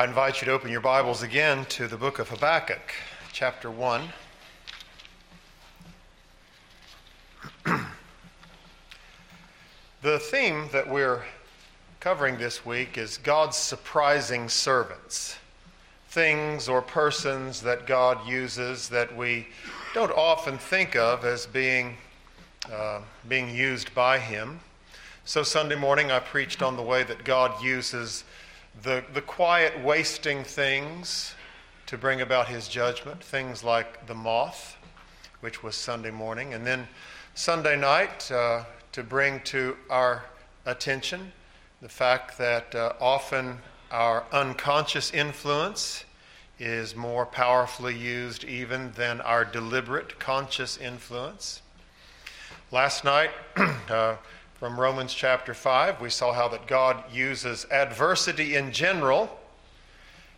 I invite you to open your Bibles again to the book of Habakkuk, chapter 1. the theme that we're covering this week is God's surprising servants. Things or persons that God uses that we don't often think of as being, uh, being used by Him. So, Sunday morning, I preached on the way that God uses the, the quiet, wasting things to bring about his judgment, things like the moth, which was Sunday morning, and then Sunday night uh, to bring to our attention the fact that uh, often our unconscious influence is more powerfully used even than our deliberate conscious influence. Last night, uh, from Romans chapter 5. We saw how that God uses adversity in general.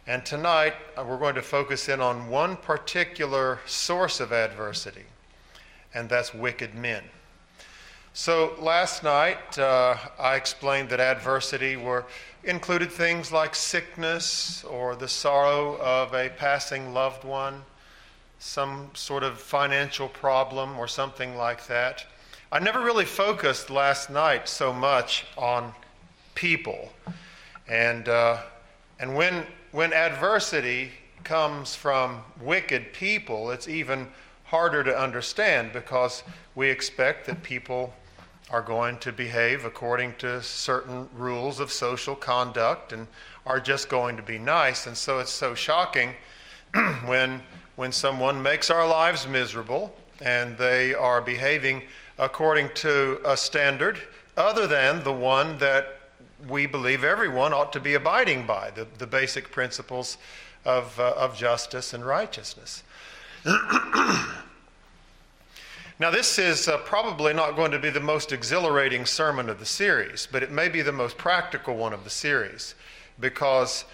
And tonight, uh, we're going to focus in on one particular source of adversity, and that's wicked men. So, last night, uh, I explained that adversity were included things like sickness or the sorrow of a passing loved one, some sort of financial problem or something like that. I never really focused last night so much on people. And, uh, and when, when adversity comes from wicked people, it's even harder to understand because we expect that people are going to behave according to certain rules of social conduct and are just going to be nice. And so it's so shocking when, when someone makes our lives miserable and they are behaving according to a standard other than the one that we believe everyone ought to be abiding by the, the basic principles of, uh, of justice and righteousness. now, this is uh, probably not going to be the most exhilarating sermon of the series, but it may be the most practical one of the series because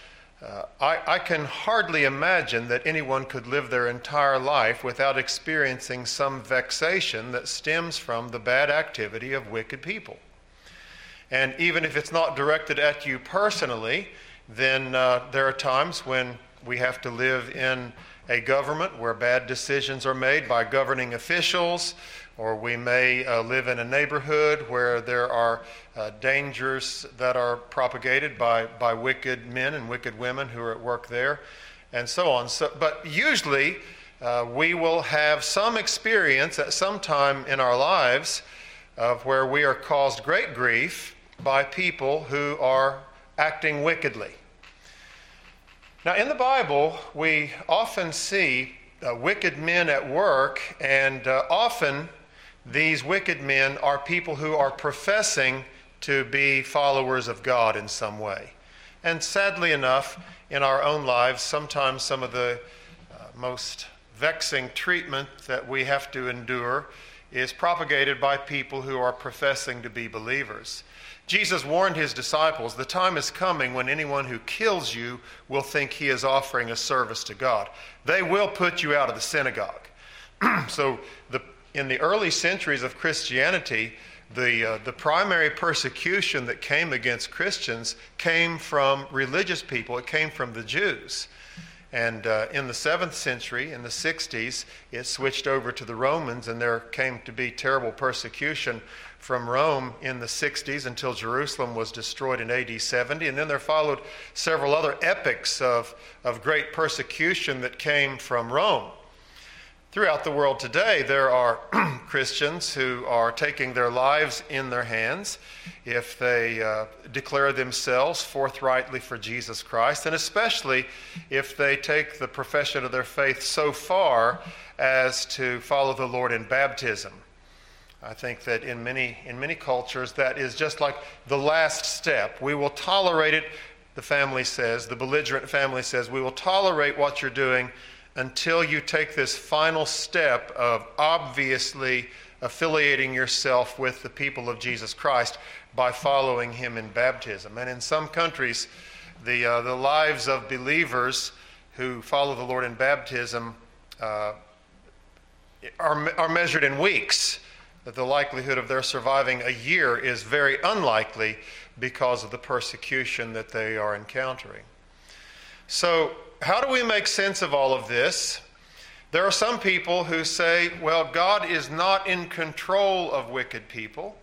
uh, I, I, can hardly imagine that anyone could live their entire life without experiencing some vexation that stems from the bad activity of wicked people. And even if it's not directed at you personally, then uh, there are times when we have to live in a government where bad decisions are made by governing officials, or we may uh, live in a neighborhood where there are uh, dangers that are propagated by, by wicked men and wicked women who are at work there, and so on. So, but usually, uh, we will have some experience at some time in our lives of where we are caused great grief by people who are acting wickedly. Now, in the Bible, we often see uh, wicked men at work, and uh, often these wicked men are people who are professing to be followers of God in some way. And sadly enough, in our own lives, sometimes some of the uh, most vexing treatment that we have to endure is propagated by people who are professing to be believers. Jesus warned his disciples the time is coming when anyone who kills you will think he is offering a service to God. They will put you out of the synagogue. so the in the early centuries of Christianity, the, uh, the primary persecution that came against Christians came from religious people, it came from the Jews. And uh, in the seventh century, in the 60s, it switched over to the Romans, and there came to be terrible persecution from Rome in the 60s until Jerusalem was destroyed in AD 70. And then there followed several other epochs of, of great persecution that came from Rome. Throughout the world today, there are Christians who are taking their lives in their hands if they uh, declare themselves forthrightly for Jesus Christ, and especially if they take the profession of their faith so far as to follow the Lord in baptism. I think that in many, in many cultures, that is just like the last step. We will tolerate it, the family says, the belligerent family says, we will tolerate what you're doing until you take this final step of obviously affiliating yourself with the people of Jesus Christ by following him in baptism. And in some countries, the, uh, the lives of believers who follow the Lord in baptism uh, are, are measured in weeks. That the likelihood of their surviving a year is very unlikely because of the persecution that they are encountering. So, how do we make sense of all of this? There are some people who say, well, God is not in control of wicked people,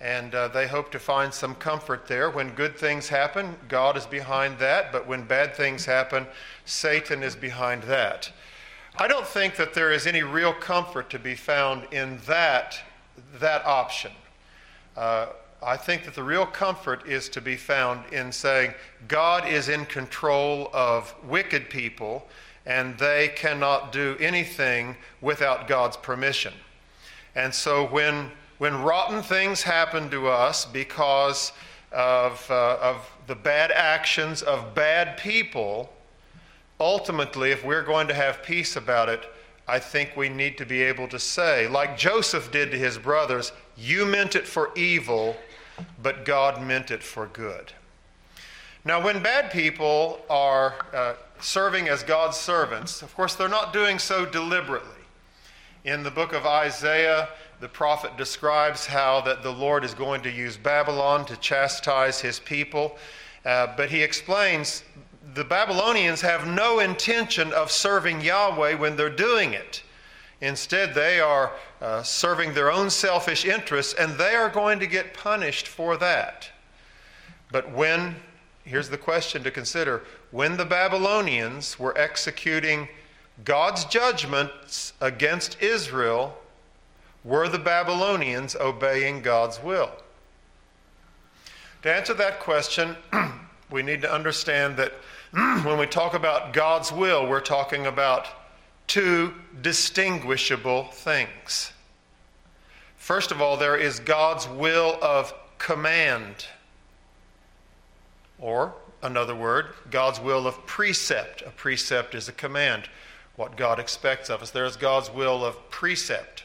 and uh, they hope to find some comfort there. When good things happen, God is behind that, but when bad things happen, Satan is behind that. I don't think that there is any real comfort to be found in that, that option. Uh, I think that the real comfort is to be found in saying God is in control of wicked people and they cannot do anything without God's permission. And so when, when rotten things happen to us because of, uh, of the bad actions of bad people, ultimately, if we're going to have peace about it, I think we need to be able to say, like Joseph did to his brothers, You meant it for evil, but God meant it for good. Now, when bad people are uh, serving as God's servants, of course, they're not doing so deliberately. In the book of Isaiah, the prophet describes how that the Lord is going to use Babylon to chastise his people. Uh, but he explains the Babylonians have no intention of serving Yahweh when they're doing it. Instead, they are uh, serving their own selfish interests, and they are going to get punished for that. But when, here's the question to consider when the Babylonians were executing God's judgments against Israel, were the Babylonians obeying God's will? To answer that question, we need to understand that when we talk about God's will, we're talking about two distinguishable things. First of all, there is God's will of command, or another word, God's will of precept. A precept is a command, what God expects of us. There is God's will of precept.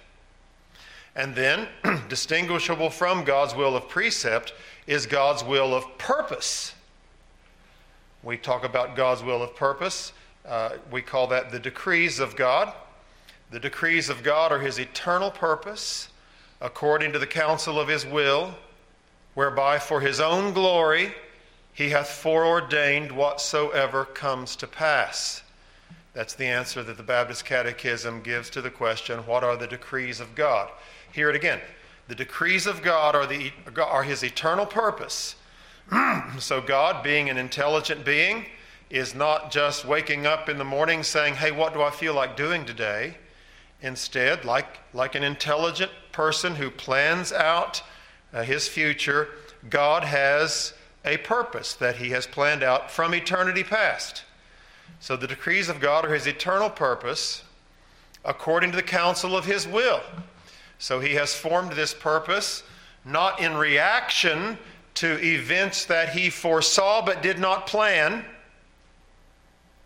And then, distinguishable from God's will of precept is God's will of purpose. We talk about God's will of purpose. Uh, we call that the decrees of God. The decrees of God are his eternal purpose, according to the counsel of his will, whereby for his own glory he hath foreordained whatsoever comes to pass. That's the answer that the Baptist Catechism gives to the question what are the decrees of God? Hear it again. The decrees of God are, the, are his eternal purpose. so, God, being an intelligent being, is not just waking up in the morning saying, Hey, what do I feel like doing today? Instead, like, like an intelligent person who plans out uh, his future, God has a purpose that he has planned out from eternity past. So the decrees of God are his eternal purpose according to the counsel of his will. So he has formed this purpose not in reaction to events that he foresaw but did not plan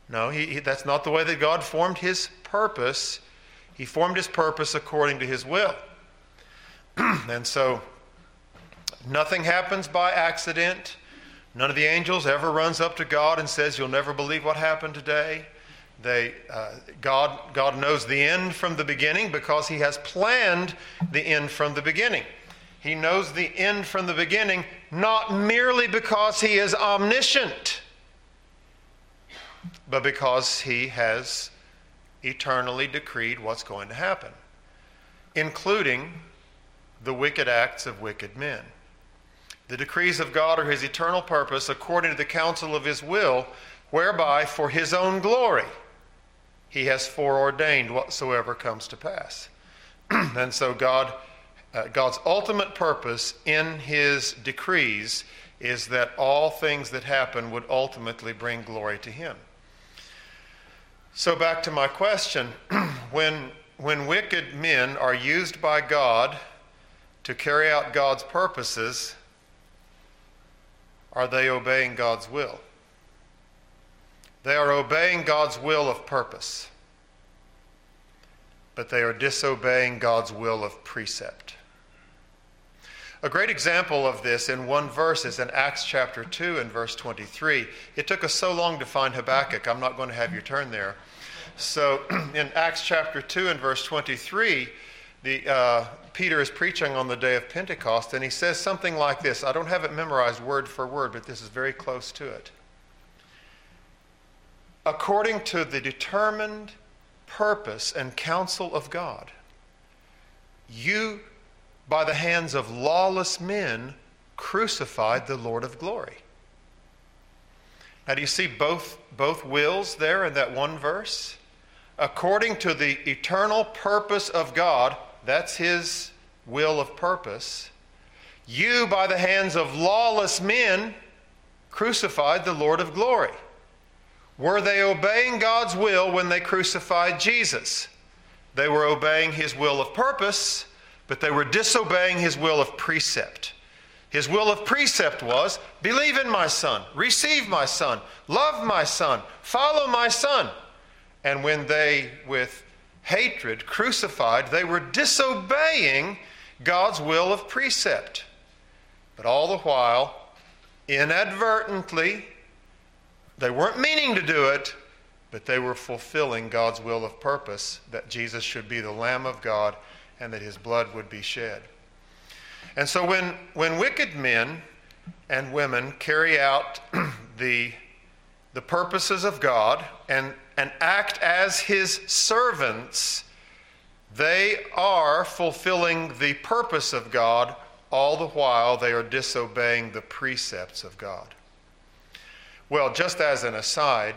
no, he, he, that's not the way that God formed his purpose. He formed his purpose according to his will. and so nothing happens by accident. None of the angels ever runs up to God and says, You'll never believe what happened today. They, uh, God, God knows the end from the beginning because He has planned the end from the beginning. He knows the end from the beginning not merely because He is omniscient but because he has eternally decreed what's going to happen, including the wicked acts of wicked men. The decrees of God are his eternal purpose according to the counsel of his will, whereby for his own glory he has foreordained whatsoever comes to pass. and so God uh, God's ultimate purpose in his decrees is that all things that happen would ultimately bring glory to him. So, back to my question when, when wicked men are used by God to carry out God's purposes, are they obeying God's will? They are obeying God's will of purpose, but they are disobeying God's will of precept. A great example of this in one verse is in Acts chapter 2 and verse 23. It took us so long to find Habakkuk, I'm not going to have you turn there. So in Acts chapter 2 and verse 23, the, uh, Peter is preaching on the day of Pentecost, and he says something like this. I don't have it memorized word for word, but this is very close to it. according to the determined purpose and counsel of God. You, by the hands of lawless men, crucified the Lord of glory. Now, do you see both, both wills there in that one verse? According to the eternal purpose of God, that's his will of purpose, you, by the hands of lawless men, crucified the Lord of glory. Were they obeying God's will when they crucified Jesus? They were obeying his will of purpose, but they were disobeying his will of precept. His will of precept was believe in my son, receive my son, love my son, follow my son. And when they, with hatred, crucified, they were disobeying God's will of precept. But all the while, inadvertently, they weren't meaning to do it, but they were fulfilling God's will of purpose that Jesus should be the Lamb of God and that his blood would be shed. And so when, when wicked men and women carry out the, the purposes of God and, and act as his servants, they are fulfilling the purpose of God all the while they are disobeying the precepts of God. Well, just as an aside,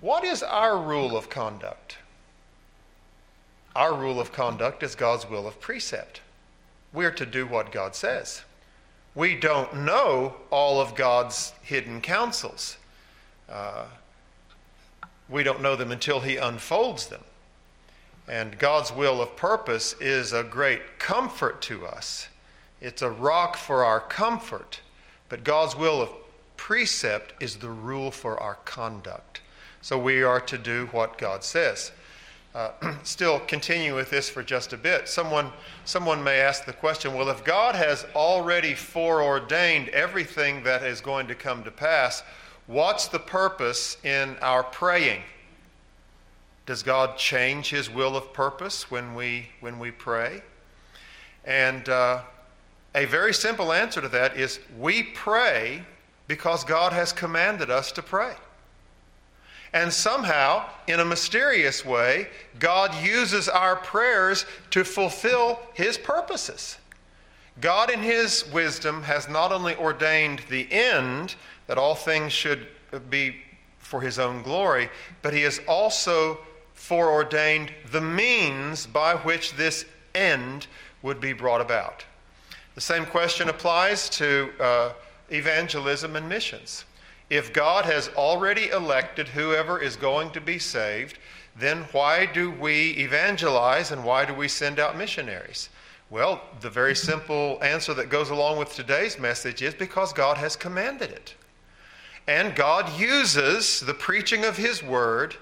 what is our rule of conduct? Our rule of conduct is God's will of precept. We're to do what God says. We don't know all of God's hidden counsels. Uh, we don't know them until He unfolds them. And God's will of purpose is a great comfort to us. It's a rock for our comfort. But God's will of precept is the rule for our conduct. So we are to do what God says. Uh, still continue with this for just a bit. Someone, someone may ask the question well, if God has already foreordained everything that is going to come to pass, what's the purpose in our praying? Does God change his will of purpose when we, when we pray? And uh, a very simple answer to that is we pray because God has commanded us to pray. And somehow, in a mysterious way, God uses our prayers to fulfill His purposes. God, in His wisdom, has not only ordained the end, that all things should be for His own glory, but He has also foreordained the means by which this end would be brought about. The same question applies to. Uh, evangelism and missions. If God has already elected whoever is going to be saved, then why do we evangelize and why do we send out missionaries? Well, the very simple answer that goes along with today's message is because God has commanded it. And God uses the preaching of His word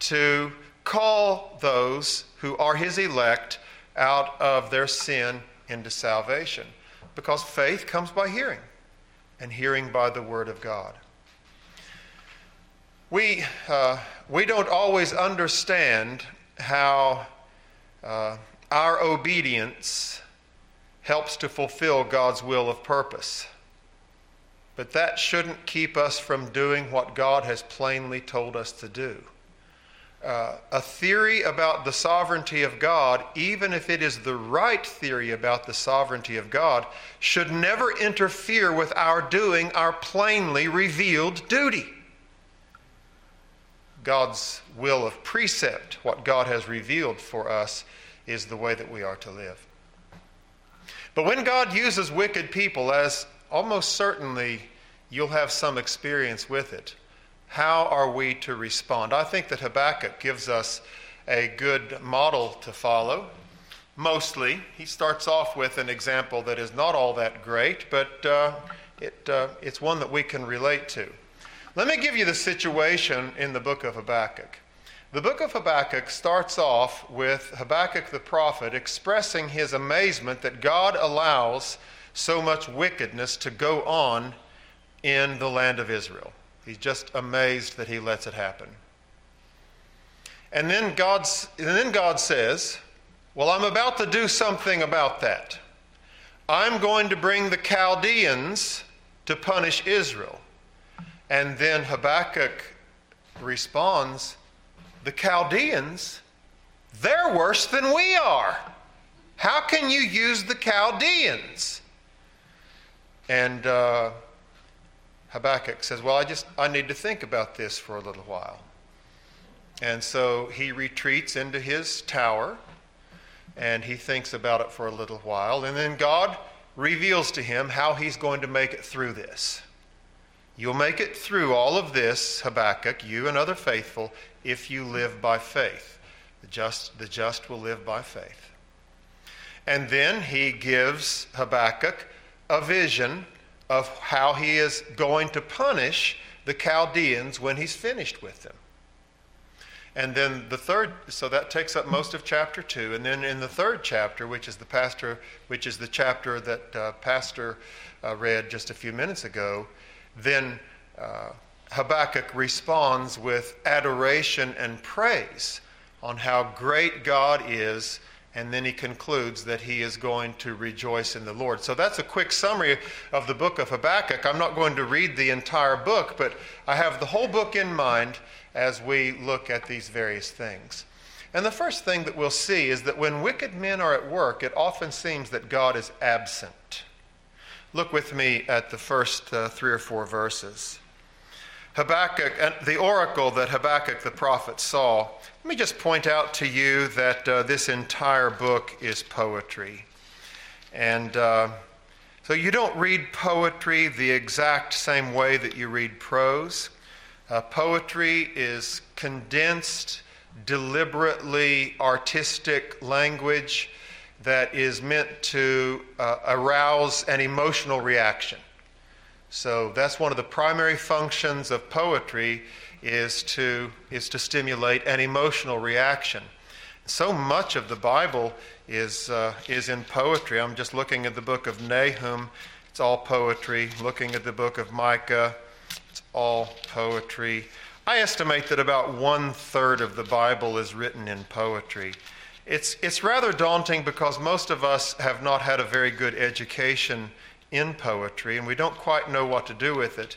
to call those who are His elect out of their sin into salvation. Because faith comes by hearing, and hearing by the Word of God. We, uh, we don't always understand how uh, our obedience helps to fulfill God's will of purpose. But that shouldn't keep us from doing what God has plainly told us to do uh, a theory about the sovereignty of God, even if it is the right theory about the sovereignty of God, should never interfere with our doing our plainly revealed duty. God's will of precept, what God has revealed for us, is the way that we are to live. But when God uses wicked people, as almost certainly you'll have some experience with it, how are we to respond? I think that Habakkuk gives us a good model to follow. Mostly, he starts off with an example that is not all that great, but uh, it, uh, it's one that we can relate to. Let me give you the situation in the book of Habakkuk. The book of Habakkuk starts off with Habakkuk the prophet expressing his amazement that God allows so much wickedness to go on in the land of Israel. He's just amazed that he lets it happen. And then, God's, and then God says, Well, I'm about to do something about that. I'm going to bring the Chaldeans to punish Israel. And then Habakkuk responds, The Chaldeans, they're worse than we are. How can you use the Chaldeans? And uh, Habakkuk says, Well, I just I need to think about this for a little while. And so he retreats into his tower and he thinks about it for a little while. And then God reveals to him how he's going to make it through this. You'll make it through all of this, Habakkuk, you and other faithful, if you live by faith. The just, the just will live by faith. And then he gives Habakkuk a vision of how he is going to punish the Chaldeans when he's finished with them. And then the third, so that takes up most of chapter two. And then in the third chapter, which is the pastor, which is the chapter that uh, Pastor uh, read just a few minutes ago, then uh, Habakkuk responds with adoration and praise on how great God is and then he concludes that he is going to rejoice in the Lord. So that's a quick summary of the book of Habakkuk. I'm not going to read the entire book, but I have the whole book in mind as we look at these various things. And the first thing that we'll see is that when wicked men are at work, it often seems that God is absent. Look with me at the first uh, three or four verses. Habakkuk, and the oracle that Habakkuk the prophet saw let me just point out to you that uh, this entire book is poetry. And uh, so you don't read poetry the exact same way that you read prose. Uh, poetry is condensed, deliberately artistic language that is meant to uh, arouse an emotional reaction. So that's one of the primary functions of poetry is to, is to stimulate an emotional reaction. So much of the Bible is, uh, is in poetry. I'm just looking at the book of Nahum, it's all poetry. Looking at the book of Micah, it's all poetry. I estimate that about one third of the Bible is written in poetry. It's, it's rather daunting because most of us have not had a very good education in poetry and we don't quite know what to do with it.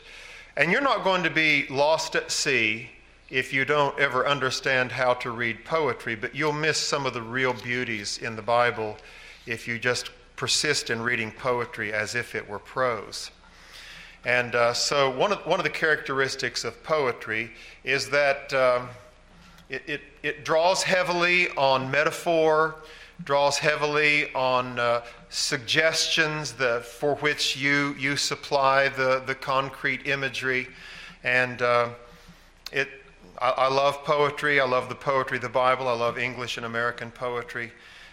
And you're not going to be lost at sea if you don't ever understand how to read poetry, but you'll miss some of the real beauties in the Bible if you just persist in reading poetry as if it were prose. And uh, so, one of, one of the characteristics of poetry is that um, it, it, it draws heavily on metaphor draws heavily on uh, suggestions for which you, you supply the, the concrete imagery. And uh, it, I, I, love poetry. I love the poetry of the Bible. I love English and American poetry.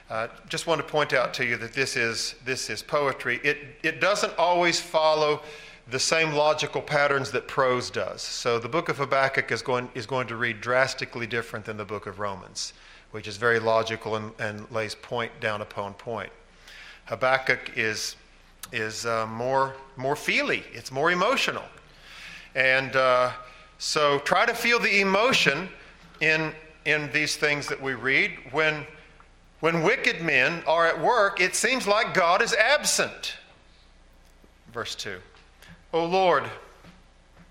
Uh, just want to point out to you that this is, this is poetry. It, it doesn't always follow the same logical patterns that prose does. So the book of Habakkuk is going, is going to read drastically different than the book of Romans which is very logical and, and lays point down upon point. Habakkuk is, is uh, more, more feely, it's more emotional. And uh, so try to feel the emotion in, in these things that we read. When, when wicked men are at work, it seems like God is absent. Verse 2 O Lord,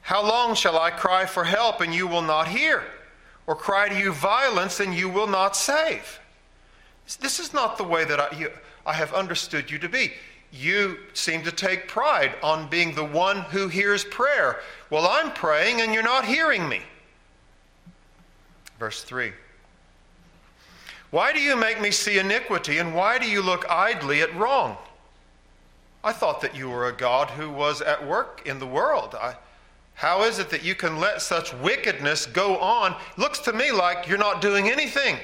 how long shall I cry for help and you will not hear? or cry to you violence, and you will not save. This is not the way that I, you, I have understood you to be. You seem to take pride on being the one who hears prayer. Well, I'm praying and you're not hearing me. Verse 3 Why do you make me see iniquity, and why do you look idly at wrong? I thought that you were a God who was at work in the world. I, how is it that you can let such wickedness go on? Looks to me like you're not doing anything.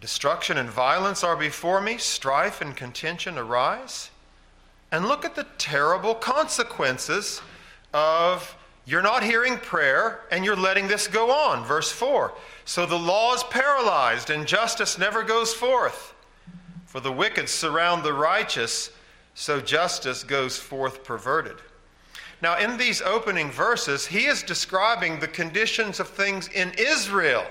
Destruction and violence are before me, strife and contention arise. And look at the terrible consequences of you're not hearing prayer and you're letting this go on. Verse 4 So the law is paralyzed and justice never goes forth. For the wicked surround the righteous, so justice goes forth perverted. Now, in these opening verses, he is describing the conditions of things in Israel.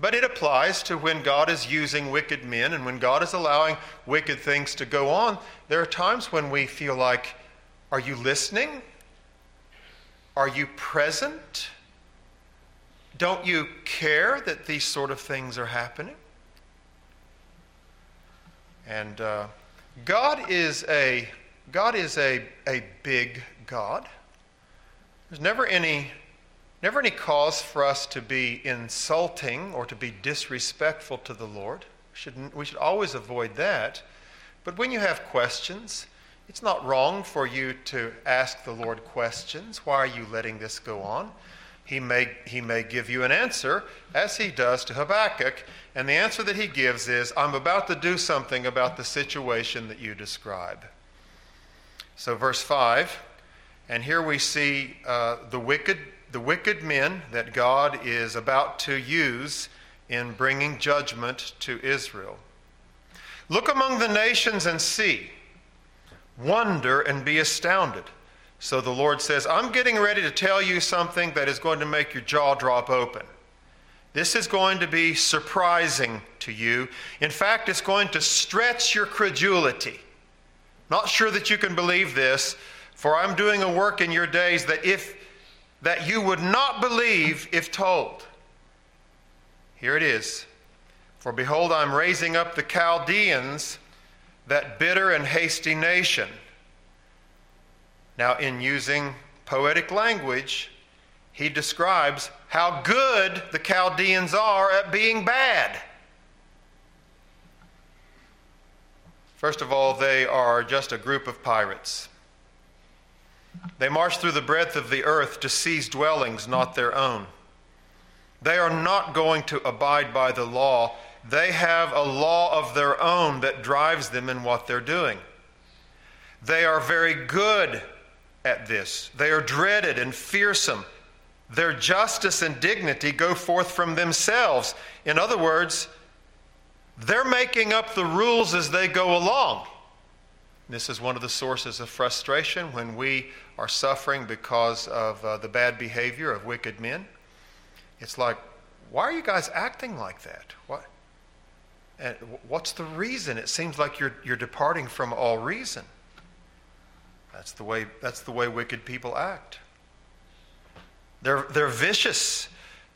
But it applies to when God is using wicked men and when God is allowing wicked things to go on. There are times when we feel like, are you listening? Are you present? Don't you care that these sort of things are happening? And uh, God is a God is a, a big God. There's never any never any cause for us to be insulting or to be disrespectful to the Lord. We should, we should always avoid that. But when you have questions, it's not wrong for you to ask the Lord questions. Why are you letting this go on? he may, he may give you an answer, as he does to Habakkuk. And the answer that he gives is, I'm about to do something about the situation that you describe. So, verse 5, and here we see uh, the, wicked, the wicked men that God is about to use in bringing judgment to Israel. Look among the nations and see, wonder and be astounded. So the Lord says, I'm getting ready to tell you something that is going to make your jaw drop open. This is going to be surprising to you. In fact, it's going to stretch your credulity. Not sure that you can believe this, for I'm doing a work in your days that if that you would not believe if told. Here it is. For behold, I'm raising up the Chaldeans, that bitter and hasty nation now, in using poetic language, he describes how good the Chaldeans are at being bad. First of all, they are just a group of pirates. They march through the breadth of the earth to seize dwellings not their own. They are not going to abide by the law. They have a law of their own that drives them in what they're doing. They are very good at this. They are dreaded and fearsome. Their justice and dignity go forth from themselves. In other words, they're making up the rules as they go along. This is one of the sources of frustration when we are suffering because of uh, the bad behavior of wicked men. It's like, why are you guys acting like that? What? And what's the reason? It seems like you're, you're departing from all reason. That's the way, that's the way wicked people act. They're, they're vicious.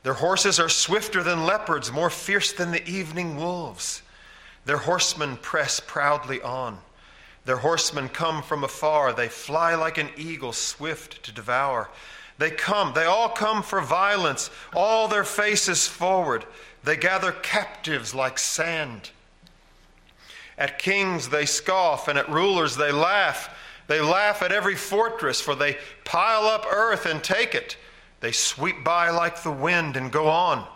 Their horses are swifter than leopards, more fierce than the evening wolves. Their horsemen press proudly on. Their horsemen come from afar. They fly like an eagle, swift to devour. They come, they all come for violence, all their faces forward. They gather captives like sand. At kings they scoff, and at rulers they laugh. They laugh at every fortress, for they pile up earth and take it. They sweep by like the wind and go on.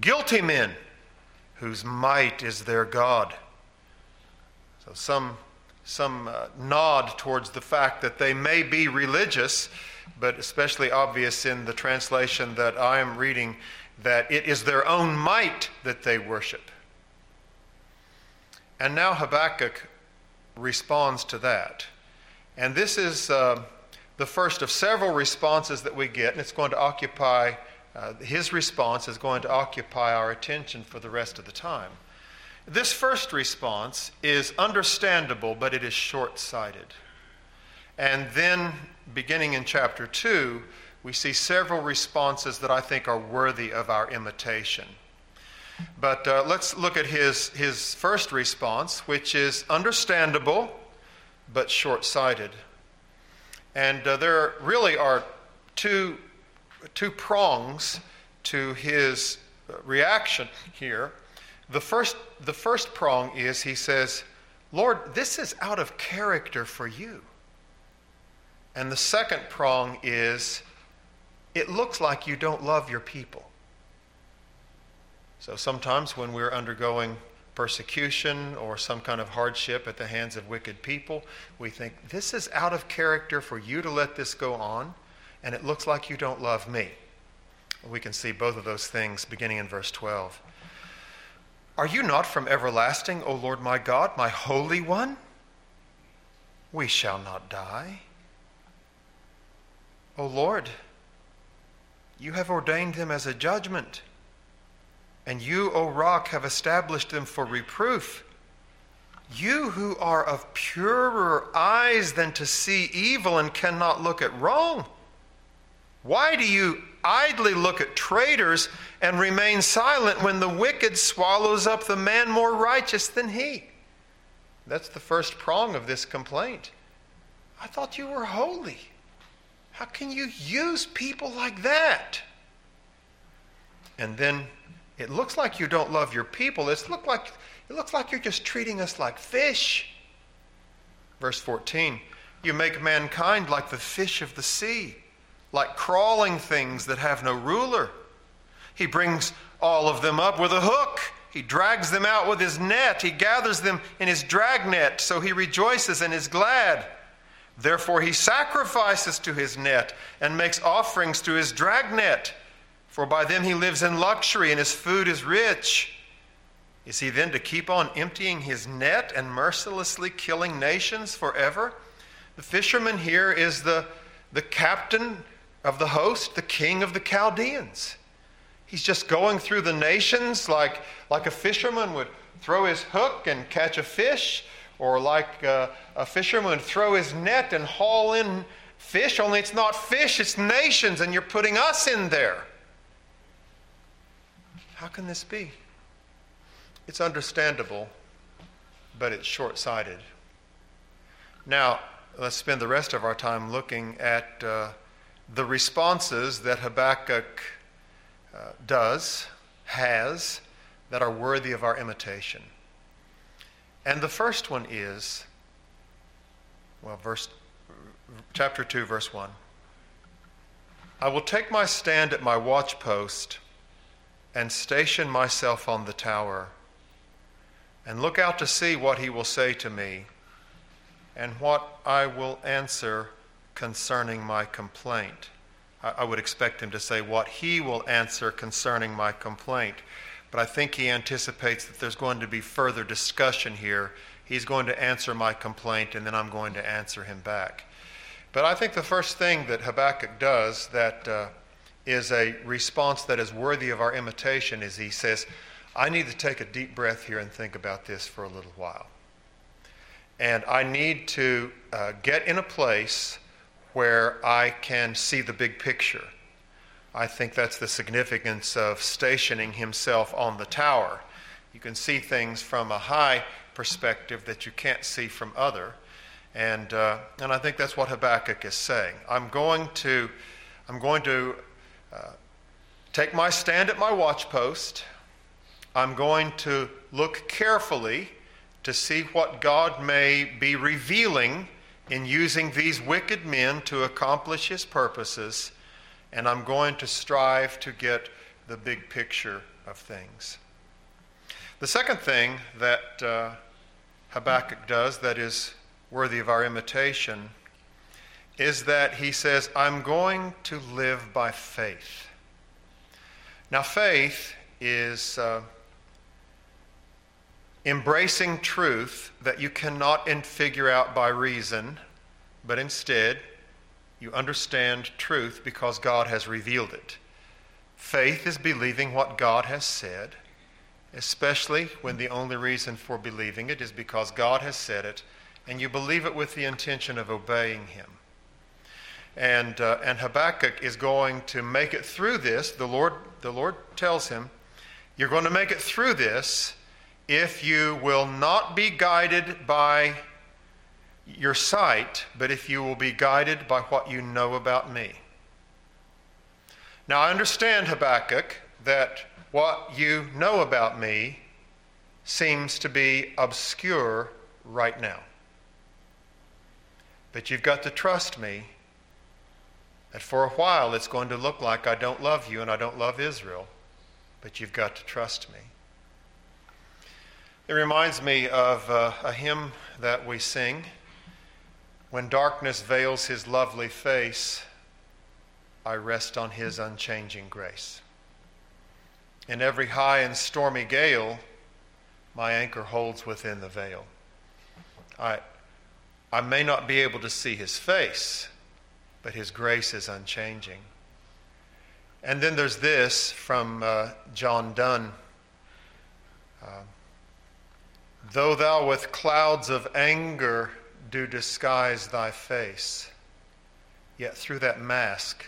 Guilty men, whose might is their God. So, some, some uh, nod towards the fact that they may be religious, but especially obvious in the translation that I am reading that it is their own might that they worship. And now Habakkuk responds to that. And this is uh, the first of several responses that we get, and it's going to occupy, uh, his response is going to occupy our attention for the rest of the time. This first response is understandable, but it is short sighted. And then, beginning in chapter 2, we see several responses that I think are worthy of our imitation. But uh, let's look at his, his first response, which is understandable but short sighted. And uh, there really are two, two prongs to his reaction here. The first, the first prong is he says, Lord, this is out of character for you. And the second prong is, it looks like you don't love your people. So sometimes when we're undergoing persecution or some kind of hardship at the hands of wicked people, we think, this is out of character for you to let this go on, and it looks like you don't love me. We can see both of those things beginning in verse 12. Are you not from everlasting, O Lord my God, my Holy One? We shall not die. O Lord, you have ordained them as a judgment and you, O rock, have established them for reproof. You who are of purer eyes than to see evil and cannot look at wrong. Why do you idly look at traitors and remain silent when the wicked swallows up the man more righteous than he? That's the first prong of this complaint. I thought you were holy. How can you use people like that? And then it looks like you don't love your people. It's look like, it looks like you're just treating us like fish. Verse 14 You make mankind like the fish of the sea, like crawling things that have no ruler. He brings all of them up with a hook. He drags them out with his net. He gathers them in his dragnet, so he rejoices and is glad. Therefore, he sacrifices to his net and makes offerings to his dragnet, for by them he lives in luxury and his food is rich. Is he then to keep on emptying his net and mercilessly killing nations forever? The fisherman here is the, the captain of the host, the king of the Chaldeans. He's just going through the nations like, like a fisherman would throw his hook and catch a fish or like uh, a fisherman would throw his net and haul in fish, only it's not fish, it's nations, and you're putting us in there. How can this be? It's understandable, but it's short sighted. Now, let's spend the rest of our time looking at uh, the responses that Habakkuk uh, does, has, that are worthy of our imitation. And the first one is, well, verse, chapter 2, verse 1. I will take my stand at my watchpost and station myself on the tower and look out to see what he will say to me and what I will answer concerning my complaint. I, would expect him to say what he will answer concerning my complaint. But I think he anticipates that there's going to be further discussion here. He's going to answer my complaint, and then I'm going to answer him back. But I think the first thing that Habakkuk does that uh, is a response that is worthy of our imitation is he says, I need to take a deep breath here and think about this for a little while. And I need to uh, get in a place where I can see the big picture. I think that's the significance of stationing himself on the tower. You can see things from a high perspective that you can't see from other. And, uh, and I think that's what Habakkuk is saying. I'm going to, I'm going to uh, take my stand at my watchpost. I'm going to look carefully to see what God may be revealing in using these wicked men to accomplish his purposes and I'm going to strive to get the big picture of things. The second thing that uh, Habakkuk does that is worthy of our imitation is that he says, I'm going to live by faith. Now, faith is uh, embracing truth that you cannot figure out by reason, but instead you understand truth because God has revealed it. Faith is believing what God has said, especially when the only reason for believing it is because God has said it, and you believe it with the intention of obeying Him. And, uh, and Habakkuk is going to make it through this. The Lord, the Lord tells him, You're going to make it through this if you will not be guided by your sight, but if you will be guided by what you know about me. Now, I understand, Habakkuk, that what you know about me seems to be obscure right now. But you've got to trust me that for a while it's going to look like I don't love you and I don't love Israel, but you've got to trust me. It reminds me of uh, a hymn that we sing. When darkness veils his lovely face, I rest on his unchanging grace. In every high and stormy gale, my anchor holds within the veil. I, I may not be able to see his face, but his grace is unchanging. And then there's this from uh, John Donne. Uh, Though thou with clouds of anger do disguise thy face, yet through that mask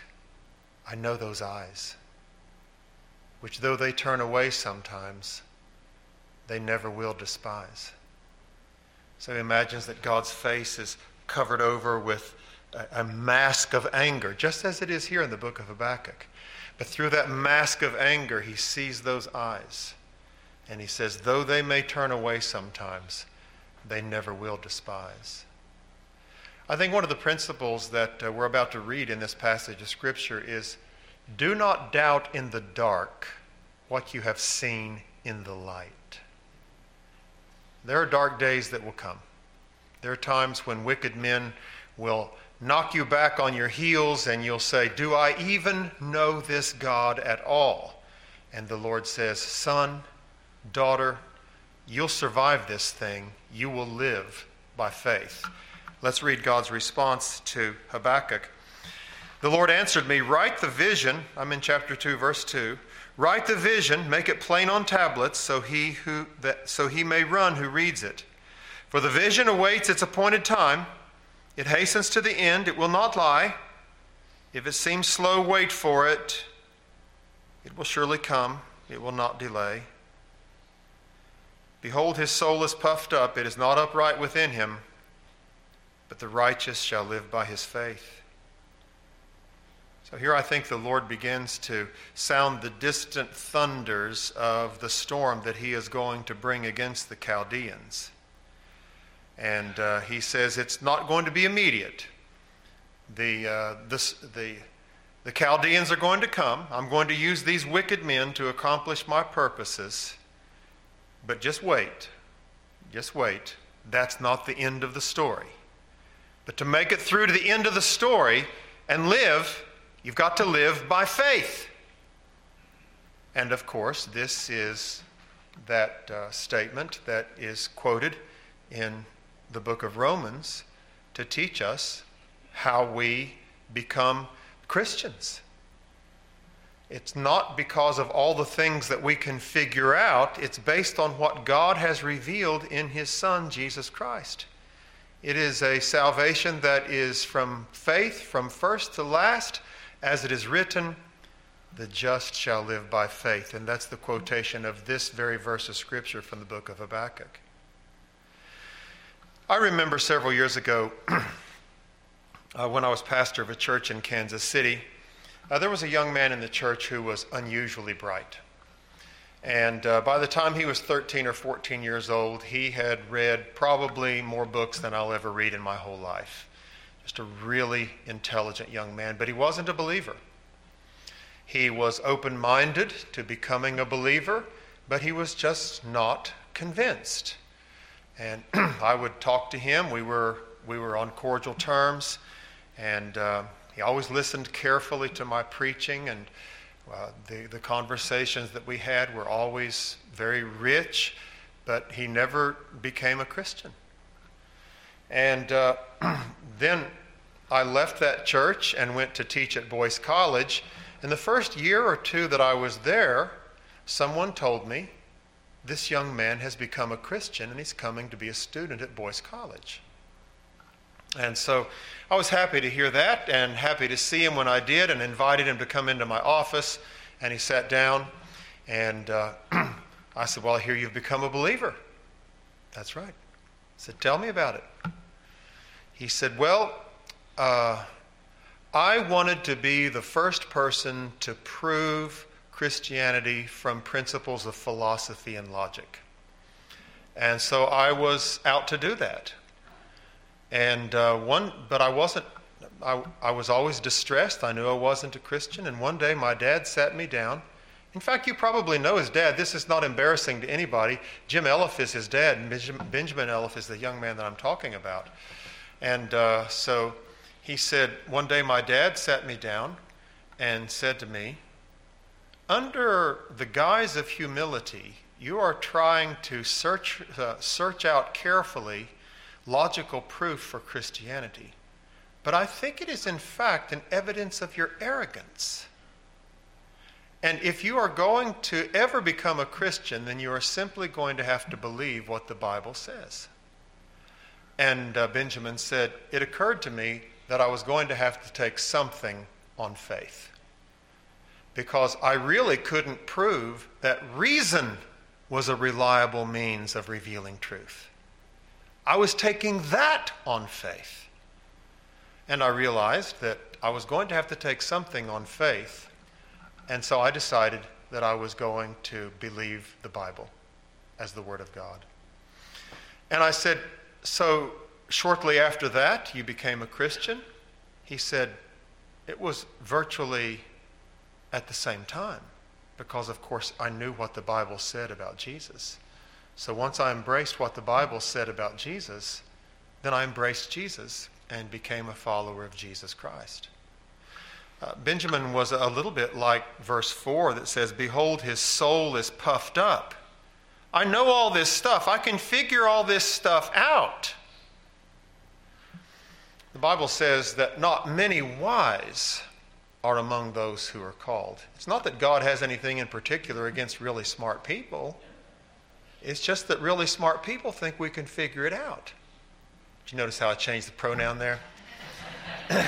I know those eyes, which though they turn away sometimes, they never will despise. So he imagines that God's face is covered over with a, mask of anger, just as it is here in the book of Habakkuk. But through that mask of anger, he sees those eyes. And he says, though they may turn away sometimes, they never will despise. I think one of the principles that uh, we're about to read in this passage of Scripture is do not doubt in the dark what you have seen in the light. There are dark days that will come. There are times when wicked men will knock you back on your heels and you'll say, Do I even know this God at all? And the Lord says, Son, daughter, you'll survive this thing. You will live by faith. Let's read God's response to Habakkuk. The Lord answered me, Write the vision. I'm in chapter 2, verse 2. Write the vision, make it plain on tablets, so he, who, that, so he may run who reads it. For the vision awaits its appointed time. It hastens to the end, it will not lie. If it seems slow, wait for it. It will surely come, it will not delay. Behold, his soul is puffed up, it is not upright within him but the righteous shall live by his faith. So here I think the Lord begins to sound the distant thunders of the storm that he is going to bring against the Chaldeans. And uh, he says it's not going to be immediate. The, uh, this, the, the Chaldeans are going to come. I'm going to use these wicked men to accomplish my purposes. But just wait. Just wait. That's not the end of the story. But to make it through to the end of the story and live, you've got to live by faith. And of course, this is that uh, statement that is quoted in the book of Romans to teach us how we become Christians. It's not because of all the things that we can figure out, it's based on what God has revealed in His Son, Jesus Christ. It is a salvation that is from faith, from first to last, as it is written, the just shall live by faith. And that's the quotation of this very verse of Scripture from the book of Habakkuk. I remember several years ago uh, when I was pastor of a church in Kansas City, uh, there was a young man in the church who was unusually bright. And uh, by the time he was 13 or 14 years old, he had read probably more books than I'll ever read in my whole life. Just a really intelligent young man, but he wasn't a believer. He was open minded to becoming a believer, but he was just not convinced. And I would talk to him. We were, we were on cordial terms, and uh, he always listened carefully to my preaching and uh, the, the conversations that we had were always very rich, but he never became a Christian. And uh, then I left that church and went to teach at Boyce College. In the first year or two that I was there, someone told me, This young man has become a Christian and he's coming to be a student at Boyce College. And so I was happy to hear that and happy to see him when I did and invited him to come into my office. And he sat down and uh, I said, Well, I hear you've become a believer. That's right. I said, Tell me about it. He said, Well, uh, I wanted to be the first person to prove Christianity from principles of philosophy and logic. And so I was out to do that. And uh, one, but I wasn't, I, I was always distressed. I knew I wasn't a Christian. And one day my dad sat me down. In fact, you probably know his dad. This is not embarrassing to anybody. Jim Elliff is his dad, Benjamin Elliff is the young man that I'm talking about. And uh, so he said, one day my dad sat me down and said to me, Under the guise of humility, you are trying to search, uh, search out carefully logical proof for Christianity. But I think it is, in fact, an evidence of your arrogance. And if you are going to ever become a Christian, then you are simply going to have to believe what the Bible says. And uh, Benjamin said, It occurred to me that I was going to have to take something on faith. Because I really couldn't prove that reason was a reliable means of revealing truth. I was taking that on faith. And I realized that I was going to have to take something on faith. And so I decided that I was going to believe the Bible as the Word of God. And I said, So shortly after that, you became a Christian? He said, It was virtually at the same time because, of course, I knew what the Bible said about Jesus. So once I embraced what the Bible said about Jesus, then I embraced Jesus and became a follower of Jesus Christ. Uh, Benjamin was a little bit like verse 4 that says, Behold, his soul is puffed up. I know all this stuff. I can figure all this stuff out. The Bible says that not many wise are among those who are called. It's not that God has anything in particular against really smart people. It's just that really smart people think we can figure it out. Did you notice how I changed the pronoun there?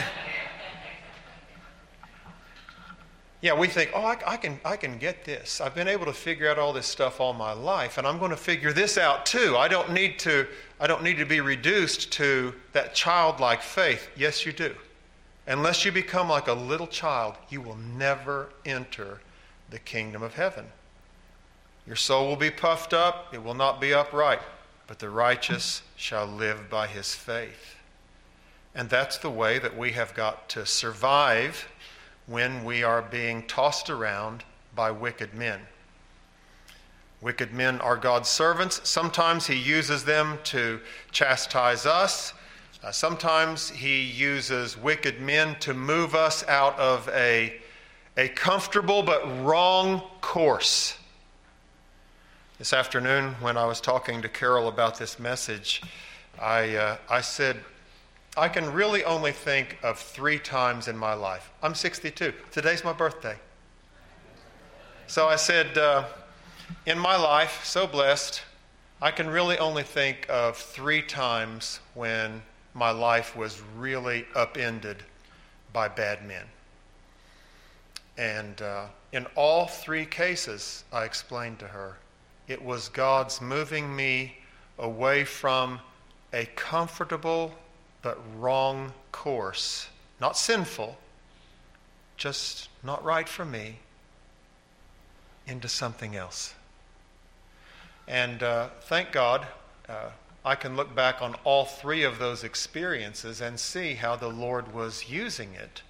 yeah, we think, oh, I, I, can, I can get this. I've been able to figure out all this stuff all my life, and I'm going to figure this out too. I don't need to, I don't need to be reduced to that childlike faith. Yes, you do. Unless you become like a little child, you will never enter the kingdom of heaven. Your soul will be puffed up, it will not be upright, but the righteous shall live by his faith. And that's the way that we have got to survive when we are being tossed around by wicked men. Wicked men are God's servants. Sometimes He uses them to chastise us. Uh, sometimes He uses wicked men to move us out of a, a comfortable but wrong course. This afternoon, when I was talking to Carol about this message, I, uh, I said, I can really only think of three times in my life. I'm 62. Today's my birthday. So I said, uh, in my life, so blessed, I can really only think of three times when my life was really upended by bad men. And uh, in all three cases, I explained to her, it was God's moving me away from a comfortable but wrong course. Not sinful, just not right for me, into something else. And uh, thank God, uh, I can look back on all three of those experiences and see how the Lord was using it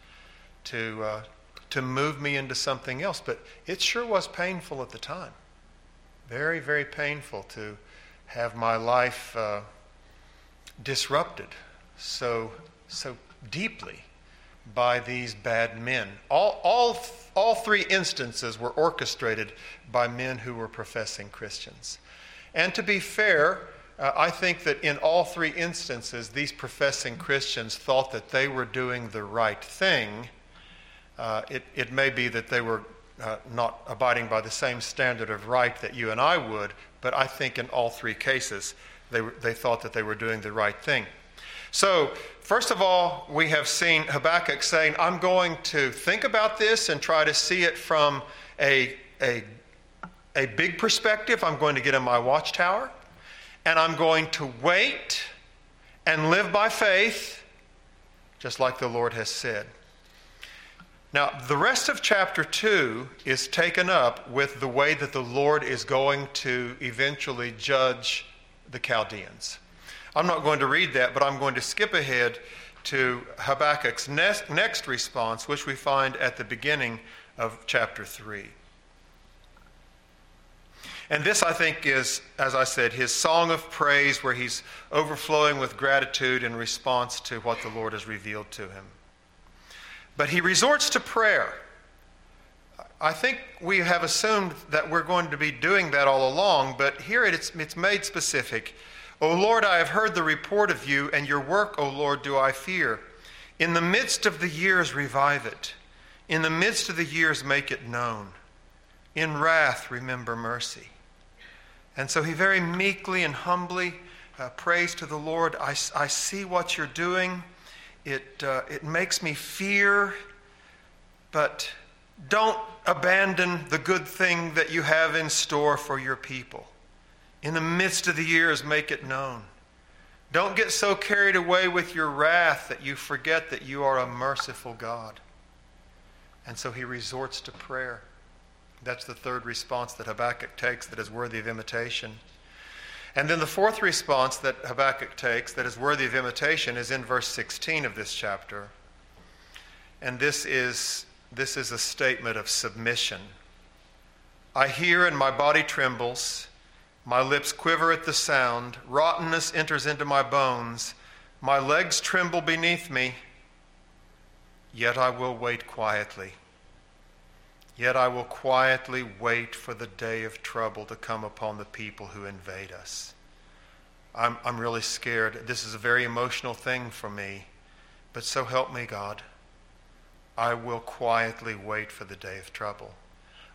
to, uh, to move me into something else. But it sure was painful at the time. Very, very painful to have my life uh, disrupted so, so deeply by these bad men. All, all, all three instances were orchestrated by men who were professing Christians. And to be fair, uh, I think that in all three instances, these professing Christians thought that they were doing the right thing. Uh, it, it may be that they were uh, not abiding by the same standard of right that you and I would, but I think in all three cases, they, they thought that they were doing the right thing. So, first of all, we have seen Habakkuk saying, I'm going to think about this and try to see it from a, a, a big perspective. I'm going to get in my watchtower and I'm going to wait and live by faith, just like the Lord has said. Now, the rest of chapter 2 is taken up with the way that the Lord is going to eventually judge the Chaldeans. I'm not going to read that, but I'm going to skip ahead to Habakkuk's next, next response, which we find at the beginning of chapter 3. And this, I think, is, as I said, his song of praise where he's overflowing with gratitude in response to what the Lord has revealed to him. But he resorts to prayer. I think we have assumed that we're going to be doing that all along, but here it's, it's made specific O Lord, I have heard the report of you, and your work, O Lord, do I fear. In the midst of the years, revive it. In the midst of the years, make it known. In wrath, remember mercy. And so he very meekly and humbly uh, prays to the Lord I, I see what you're doing. It, uh, it makes me fear, but Don't abandon the good thing that you have in store for your people. In the midst of the years, make it known. Don't get so carried away with your wrath that you forget that you are a merciful God. And so he resorts to prayer. That's the third response that Habakkuk takes that is worthy of imitation. And then the fourth response that Habakkuk takes that is worthy of imitation is in verse 16 of this chapter. And this is, this is a statement of submission. I hear and my body trembles. My lips quiver at the sound. Rottenness enters into my bones. My legs tremble beneath me. Yet I will wait quietly. Yet I will quietly wait for the day of trouble to come upon the people who invade us. I'm, I'm really scared. This is a very emotional thing for me. But so help me, God. I will quietly wait for the day of trouble.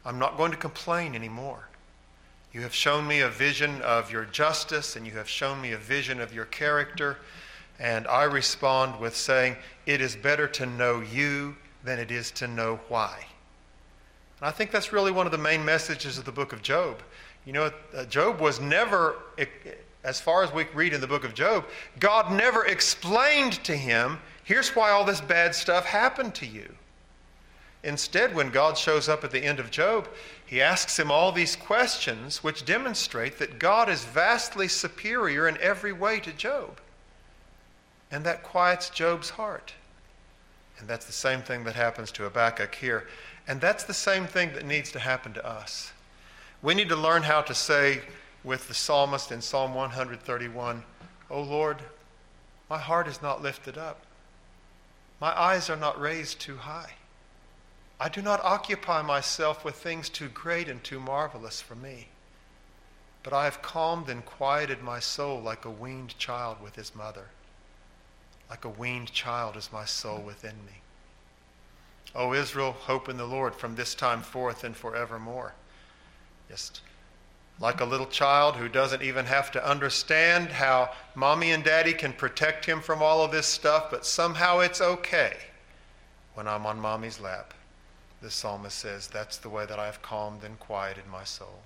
I'm not going to complain anymore. You have shown me a vision of your justice, and you have shown me a vision of your character. And I respond with saying, It is better to know you than it is to know why. And I think that's really one of the main messages of the book of Job. You know, uh, Job was never, as far as we read in the book of Job, God never explained to him, here's why all this bad stuff happened to you. Instead, when God shows up at the end of Job, he asks him all these questions which demonstrate that God is vastly superior in every way to Job. And that quiets Job's heart. And that's the same thing that happens to Habakkuk here. And that's the same thing that needs to happen to us. We need to learn how to say with the psalmist in Psalm 131 Oh Lord, my heart is not lifted up, my eyes are not raised too high. I do not occupy myself with things too great and too marvelous for me. But I have calmed and quieted my soul like a weaned child with his mother. Like a weaned child is my soul within me. O Israel, hope in the Lord from this time forth and forevermore. Just like a little child who doesn't even have to understand how mommy and daddy can protect him from all of this stuff, but somehow it's okay when I'm on mommy's lap the psalmist says, That's the way that I've calmed and quieted my soul.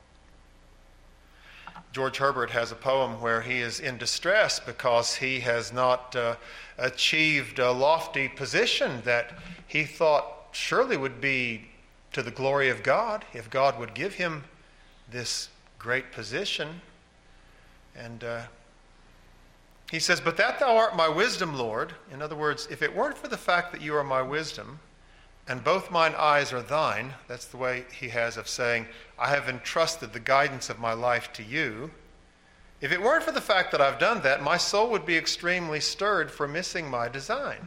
George Herbert has a poem where he is in distress because he has not uh, achieved a lofty position that he thought surely would be to the glory of God if God would give him this great position. And uh, he says, But that thou art my wisdom, Lord. In other words, if it weren't for the fact that you are my wisdom, and both mine eyes are thine. That's the way he has of saying, I have entrusted the guidance of my life to you. If it weren't for the fact that I've done that, my soul would be extremely stirred for missing my design.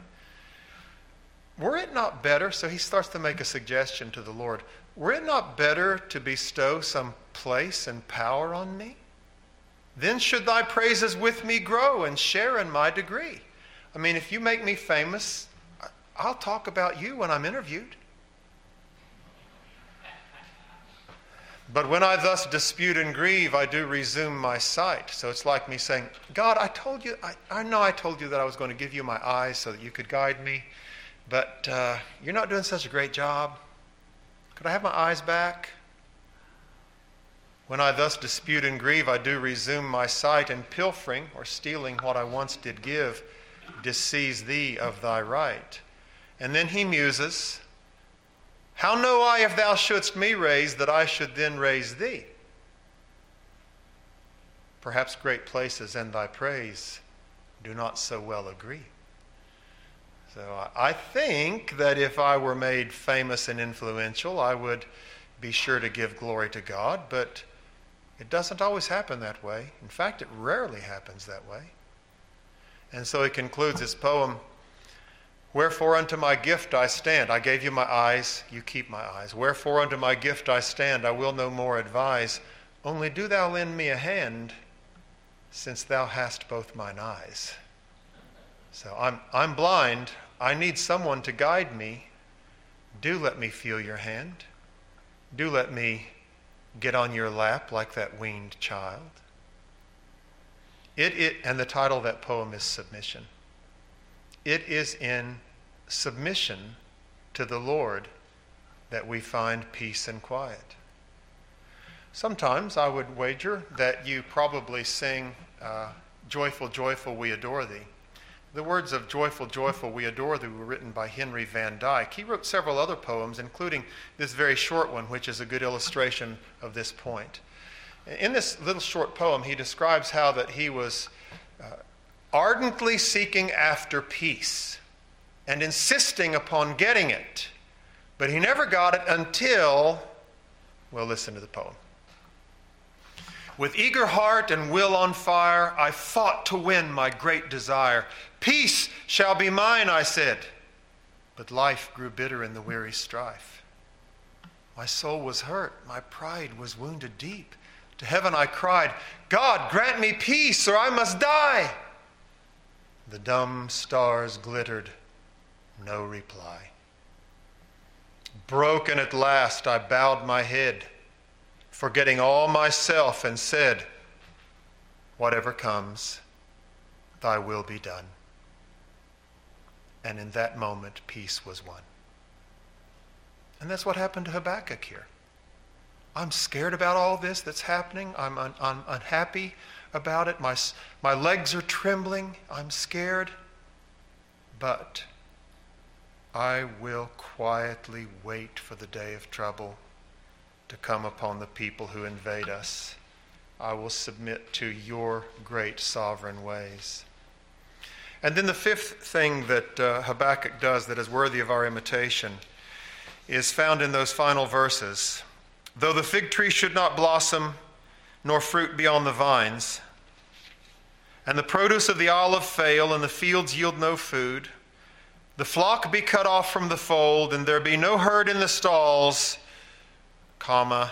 Were it not better, so he starts to make a suggestion to the Lord, were it not better to bestow some place and power on me? Then should thy praises with me grow and share in my degree. I mean, if you make me famous, I'll talk about you when I'm interviewed. But when I thus dispute and grieve, I do resume my sight. So it's like me saying, God, I told you, I, I know I told you that I was going to give you my eyes so that you could guide me, but uh, you're not doing such a great job. Could I have my eyes back? When I thus dispute and grieve, I do resume my sight, and pilfering or stealing what I once did give, deceives thee of thy right. And then he muses, How know I if thou shouldst me raise that I should then raise thee? Perhaps great places and thy praise do not so well agree. So I think that if I were made famous and influential, I would be sure to give glory to God, but it doesn't always happen that way. In fact, it rarely happens that way. And so he concludes his poem Wherefore unto my gift I stand. I gave you my eyes, you keep my eyes. Wherefore unto my gift I stand, I will no more advise. Only do thou lend me a hand, since thou hast both mine eyes. So I'm, I'm blind. I need someone to guide me. Do let me feel your hand. Do let me get on your lap like that weaned child. It, it, and the title of that poem is Submission. It is in submission to the Lord that we find peace and quiet. Sometimes I would wager that you probably sing, uh, Joyful, Joyful, We Adore Thee. The words of Joyful, Joyful, We Adore Thee were written by Henry Van Dyke. He wrote several other poems, including this very short one, which is a good illustration of this point. In this little short poem, he describes how that he was uh, ardently seeking after peace and insisting upon getting it, but he never got it until, well, listen to the poem. With eager heart and will on fire, I fought to win my great desire. Peace shall be mine, I said. But life grew bitter in the weary strife. My soul was hurt, my pride was wounded deep. To heaven I cried, God, grant me peace, or I must die. The dumb stars glittered, no reply. Broken at last, I bowed my head forgetting all myself, and said, Whatever comes, thy will be done. And in that moment, peace was won. And that's what happened to Habakkuk here. I'm scared about all this that's happening. I'm, un- I'm unhappy about it. My, my legs are trembling. I'm scared. But I will quietly wait for the day of trouble to come upon the people who invade us. I will submit to your great sovereign ways. And then the fifth thing that uh, Habakkuk does that is worthy of our imitation is found in those final verses. Though the fig tree should not blossom, nor fruit be on the vines, and the produce of the olive fail, and the fields yield no food, the flock be cut off from the fold, and there be no herd in the stalls, comma.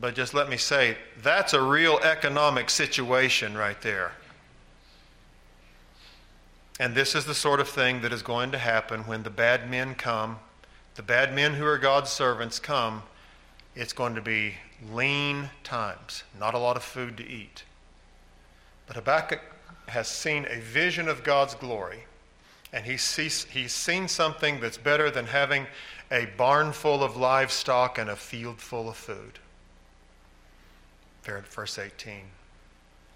But just let me say, that's a real economic situation right there. And this is the sort of thing that is going to happen when the bad men come, the bad men who are God's servants come. It's going to be lean times, not a lot of food to eat. But Habakkuk has seen a vision of God's glory, and he sees, he's seen something that's better than having a barn full of livestock and a field full of food. Verse 18.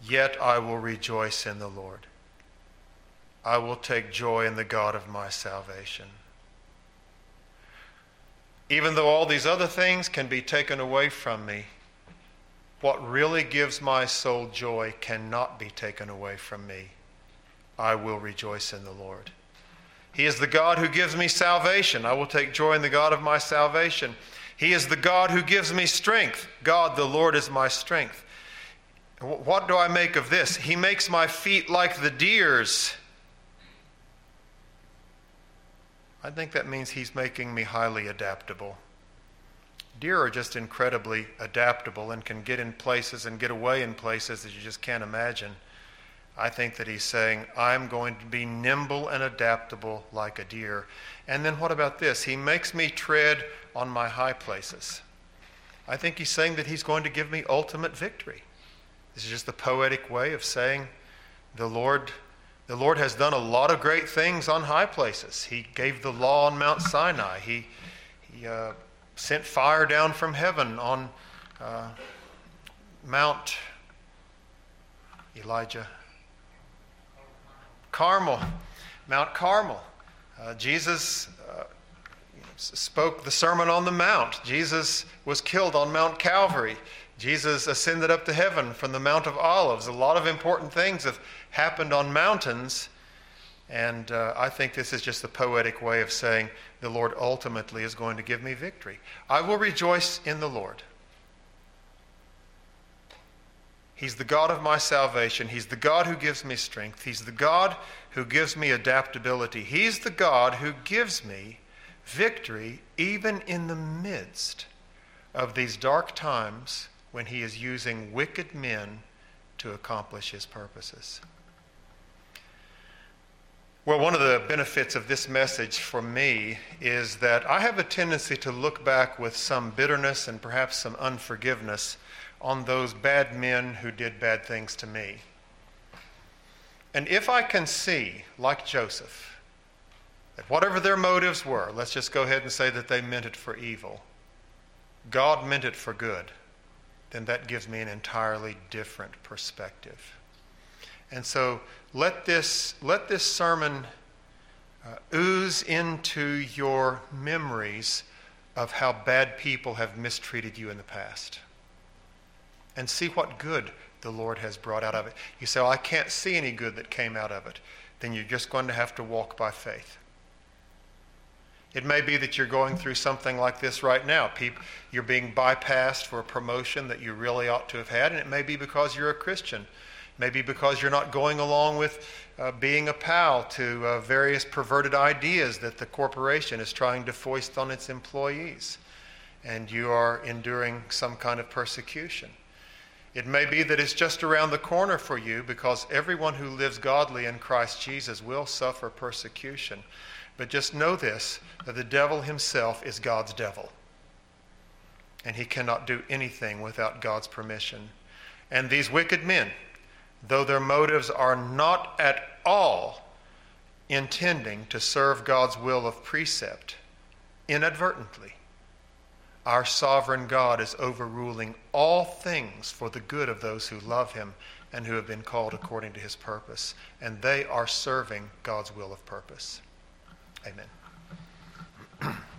Yet I will rejoice in the Lord. I will take joy in the God of my salvation. Even though all these other things can be taken away from me, what really gives my soul joy cannot be taken away from me. I will rejoice in the Lord. He is the God who gives me salvation. I will take joy in the God of my salvation. He is the God who gives me strength. God, the Lord, is my strength. What do I make of this? He makes my feet like the deer's. I think that means he's making me highly adaptable. Deer are just incredibly adaptable and can get in places and get away in places that you just can't imagine. I think that he's saying, I'm going to be nimble and adaptable like a deer. And then what about this? He makes me tread on my high places. I think he's saying that he's going to give me ultimate victory. This is just the poetic way of saying the Lord the Lord has done a lot of great things on high places. He gave the law on Mount Sinai. He, he uh, sent fire down from heaven on uh, Mount Elijah Carmel, Mount Carmel. Uh, Jesus uh, spoke the Sermon on the Mount. Jesus was killed on Mount Calvary. Jesus ascended up to heaven from the Mount of Olives. A lot of important things have happened on mountains. And uh, I think this is just a poetic way of saying the Lord ultimately is going to give me victory. I will rejoice in the Lord. He's the God of my salvation. He's the God who gives me strength. He's the God who gives me adaptability. He's the God who gives me victory even in the midst of these dark times when He is using wicked men to accomplish His purposes. Well, one of the benefits of this message for me is that I have a tendency to look back with some bitterness and perhaps some unforgiveness on those bad men who did bad things to me. And if I can see, like Joseph, that whatever their motives were, let's just go ahead and say that they meant it for evil, God meant it for good, then that gives me an entirely different perspective. And so let this, let this sermon uh, ooze into your memories of how bad people have mistreated you in the past. And see what good the Lord has brought out of it. You say, well, I can't see any good that came out of it. Then you're just going to have to walk by faith. It may be that you're going through something like this right now. You're being bypassed for a promotion that you really ought to have had, and it may be because you're a Christian. Maybe because you're not going along with uh, being a pal to uh, various perverted ideas that the corporation is trying to foist on its employees, and you are enduring some kind of persecution. It may be that it's just around the corner for you because everyone who lives godly in Christ Jesus will suffer persecution. But just know this that the devil himself is God's devil. And he cannot do anything without God's permission. And these wicked men, though their motives are not at all intending to serve God's will of precept, inadvertently, our sovereign God is overruling all things for the good of those who love him and who have been called according to his purpose. And they are serving God's will of purpose. Amen.